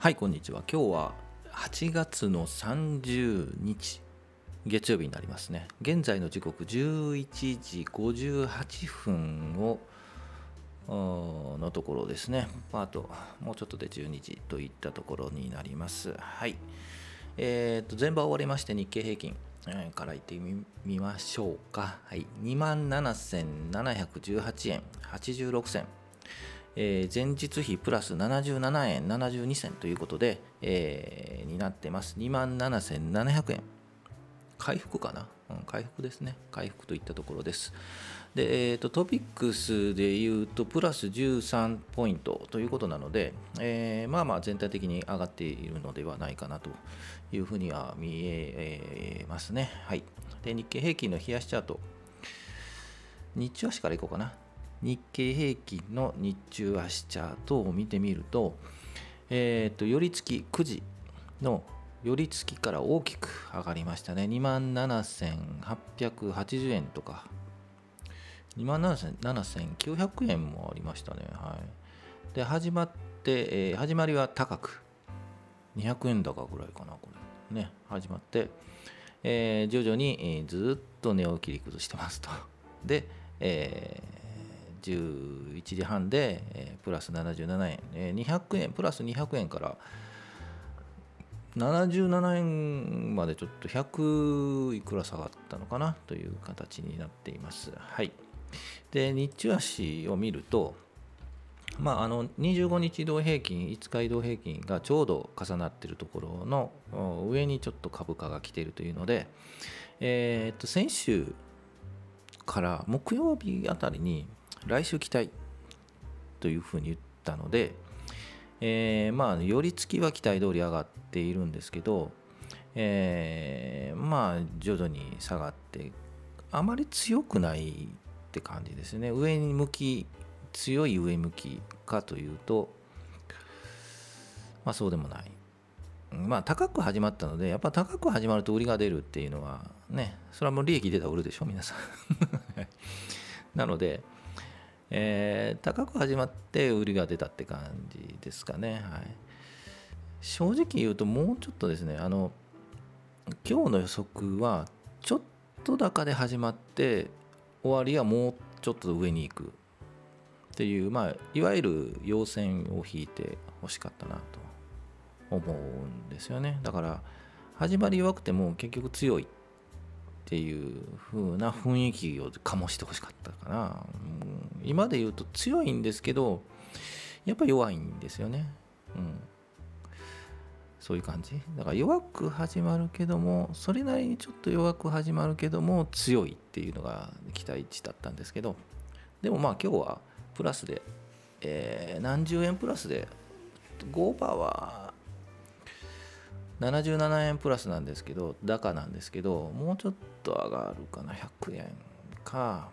はいこんにちは。今日は8月の30日月曜日になりますね。現在の時刻11時58分をのところですね。あともうちょっとで12時といったところになります。はい。えー、と前場終わりまして日経平均からいってみましょうか。はい、27,718円86銭。えー、前日比プラス77円72銭ということで、えー、になってます。2万7700円。回復かな、うん、回復ですね。回復といったところです。で、えーと、トピックスでいうと、プラス13ポイントということなので、えー、まあまあ全体的に上がっているのではないかなというふうには見えますね。はい。で、日経平均の冷やしチャート。日中足からいこうかな。日経平均の日中足チャートを見てみると、えっ、ー、と、寄り付き9時の寄り付きから大きく上がりましたね。27,880円とか、27,900円もありましたね。はい。で、始まって、えー、始まりは高く、200円高ぐらいかな、これ。ね、始まって、えー、徐々に、えー、ずっと値を切り崩してますと。で、えー11時半で、えー、プラス77円、えー、200円プラス200円から77円までちょっと100いくら下がったのかな？という形になっています。はい、で日中足を見ると、まあ、あの25日移動平均、5日移動平均がちょうど重なっているところの上にちょっと株価が来ているというので、えー、っと先週から木曜日あたりに来週期待というふうに言ったので、えー、まあ寄り付きは期待通り上がっているんですけど、えー、まあ徐々に下がってあまり強くないって感じですね。上に向き強い上向きかというとまあそうでもない。まあ高く始まったのでやっぱ高く始まると売りが出るっていうのはねそれはもう利益出たら売るでしょ皆さん。なのでえー、高く始まって売りが出たって感じですかね。はい、正直言うともうちょっとですね、あの今日の予測はちょっと高で始まって終わりはもうちょっと上に行くっていう、まあ、いわゆる陽線を引いてほしかったなと思うんですよね。だから始まり弱くても結局強いっていう風な雰囲気を醸してほしかったかな、今で言うと強いんですけどやっぱ弱いんですよね。うん。そういう感じ。だから弱く始まるけどもそれなりにちょっと弱く始まるけども強いっていうのが期待値だったんですけどでもまあ今日はプラスで、えー、何十円プラスで5%は77円プラスなんですけど高なんですけどもうちょっと上がるかな100円か、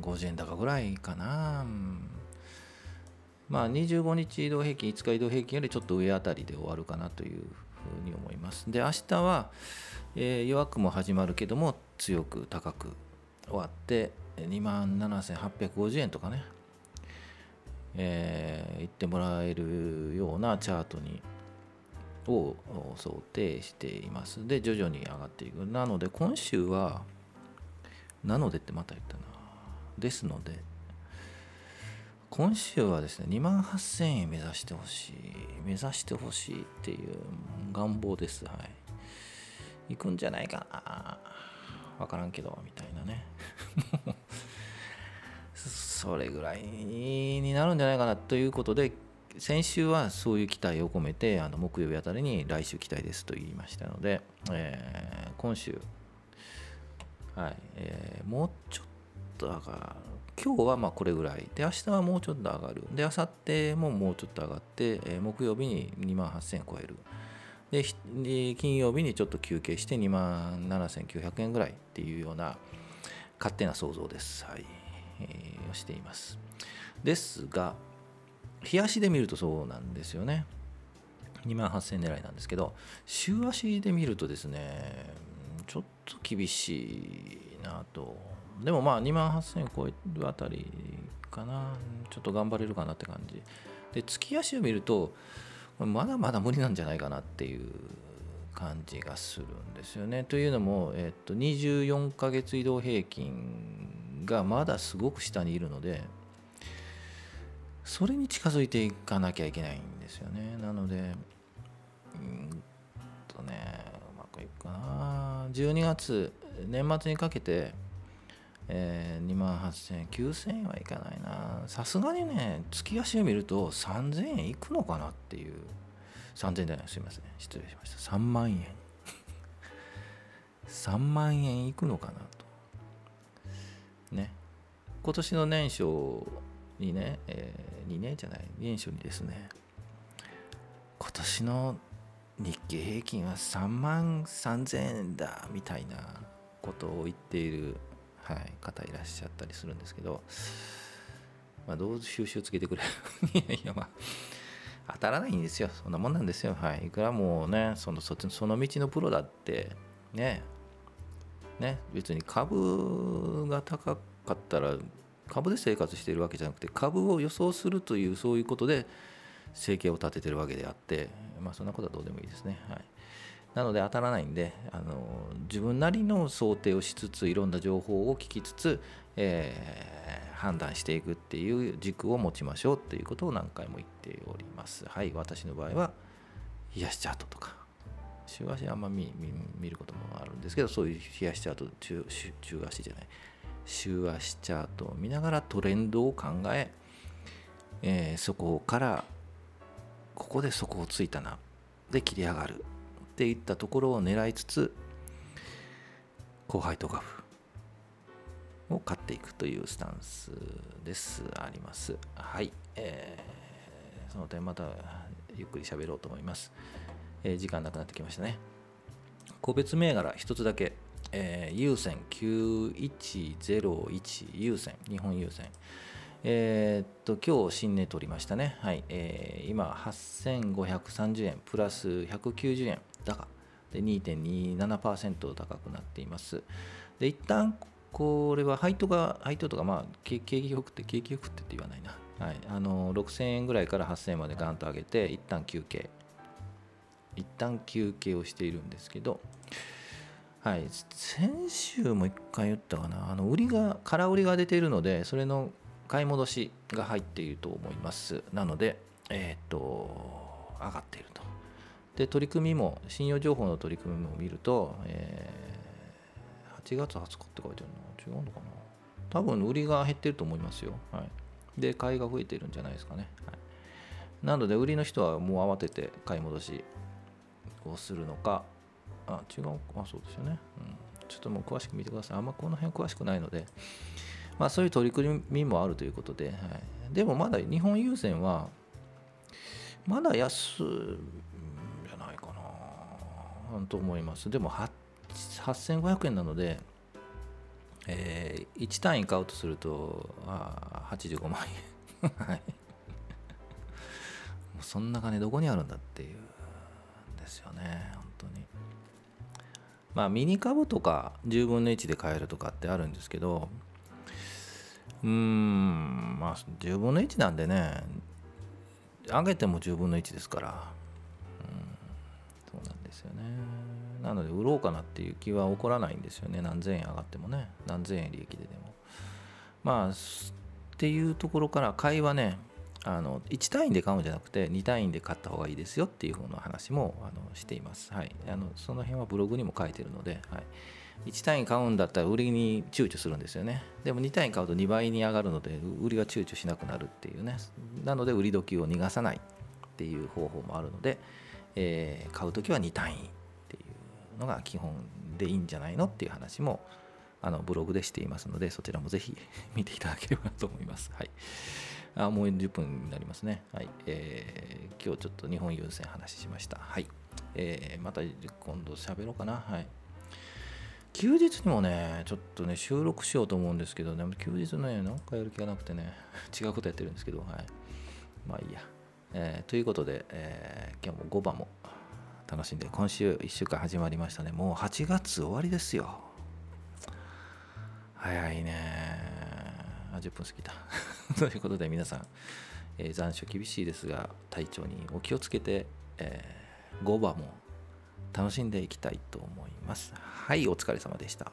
50円高ぐらいかな、まあ25日移動平均5日移動平均よりちょっと上あたりで終わるかなというふうに思いますで明日は、えー、弱くも始まるけども強く高く終わって2万7850円とかねえー、ってもらえるようなチャートにを想定しています。で、徐々に上がっていく。なので、今週は、なのでってまた言ったな。ですので、今週はですね、2万8000円目指してほしい。目指してほしいっていう願望です。はい。行くんじゃないかな。わからんけど、みたいなね。それぐらいになるんじゃないかなということで、先週はそういう期待を込めてあの木曜日あたりに来週期待ですと言いましたので、えー、今週、はいえー、もうちょっと上がる今日はまあこれぐらいで明日はもうちょっと上がるで明後日ももうちょっと上がって、えー、木曜日に2万8000円超えるで金曜日にちょっと休憩して2万7900円ぐらいっていうような勝手な想像です。はい、えー、をしています。ですが、日足で見るとそうなんですよね。2万8000狙いなんですけど、週足で見るとですね、ちょっと厳しいなと。でもまあ2万8000超えるあたりかな。ちょっと頑張れるかなって感じ。で月足を見るとまだまだ無理なんじゃないかなっていう感じがするんですよね。というのも、えっと、24ヶ月移動平均がまだすごく下にいるのでそれに近づいていかなきゃいけないんですよね。なのでうんとねうまくいくかな12月年末にかけてえー、2万8000円9000円はいかないな。さすがにね月足を見ると3000円いくのかなっていう。3000円じゃないすいません。失礼しました。3万円。3万円いくのかなと。ね。今年の年初にね、えー、2年じゃない年初にですね。今年の日経平均は3万3000円だみたいなことを言っているはい、方いらっしゃったりするんですけど、まあ、どう収集つけてくれ いやいやまあ当たらないんですよ。そんなもんなんですよ。はい。いくらもうねそのそその道のプロだってねね別に株が高かったら株で生活しているわけじゃなくて株を予想するというそういうことで生計を立ててるわけであってまあそんなことはどうでもいいですね。はい。なので当たらないんであの自分なりの想定をしつついろんな情報を聞きつつ、えー、判断していくっていう軸を持ちましょうっていうことを何回も言っております。はい、私の場合は冷やしチャートとか。週足あんま見見ることもあるんですけどそういう冷やしチャート中中足じゃない。週足チャートを見ながらトレンドを考ええー、そこからここで底をついたな。で切り上がる。っていったところを狙いつつ後輩とガフ。を買っていくというスタンスです。ありますはい、えー、その点またゆっくり喋ろうと思います、えー、時間なくなってきましたね。個別銘柄一つだけ、えー、優先9101優先日本優先えー、っと、今日新値取りましたね。はい。えー、今、8530円、プラス190円高。で、2.27%高くなっています。で、一旦、これは配当が、配当とか、まあ、景気よくて、景気よくてって言わないな。はい。あの、6000円ぐらいから8000円までガンと上げて、一旦休憩。一旦休憩をしているんですけど、はい、先週も1回言ったかな、あの売りが、空売りが出ているので、それの買い戻しが入っていると思います。なので、えっ、と、上がっていると。で、取り組みも、信用情報の取り組みも見ると、えー、8月20日って書いてあるの？違うのかな？多分売りが減ってると思いますよ。はい。で、買いが増えてるんじゃないですかね。はい、なので、売りの人はもう慌てて買い戻しをするのか、あ、違う、あ、そうですよね。うん。ちょっともう詳しく見てください。あんまこの辺詳しくないので、まあ、そういう取り組みもあるということで、はい、でもまだ日本郵船はまだ安いんじゃないかなと思います。でも8500円なので、えー、1単位買うとするとあ85万円。はい。そんな金どこにあるんだっていうんですよね本当に。まあミニ株とか10分の1で買えるとかってあるんですけどうんまあ10分の1なんでね。上げても10分の1ですから。うんそうなんですよね。なので売ろうかなっていう気は起こらないんですよね。何千円上がってもね。何千円利益ででも。まあっていうところから買いはねあの1単位で買うんじゃなくて2単位で買った方がいいですよっていう風な話もあのしています。はい、あのその辺はブログにも書いてるので、はい、1単位買うんだったら売りに躊躇するんですよね。でも2単位買うと2倍に上がるので、売りは躊躇しなくなるっていうね。なので、売り時を逃がさないっていう方法もあるので、えー、買う時は2単位っていうのが基本でいいんじゃないのっていう話もあのブログでしていますので、そちらもぜひ 見ていただければと思います。はい。あもう10分になりますね。はい。えー、今日ちょっと日本優先話しました。はい。えー、また今度喋ろうかな。はい。休日にもね、ちょっとね、収録しようと思うんですけど、ね、休日ね、なんかやる気がなくてね、違うことやってるんですけど、はい。まあいいや。えー、ということで、えー、今日も5番も楽しんで、今週1週間始まりましたね。もう8月終わりですよ。早いね。あ、10分過ぎた。ということで皆さん、えー、残暑厳しいですが体調にお気をつけて、えー、バーも楽しんでいきたいと思いますはいお疲れ様でした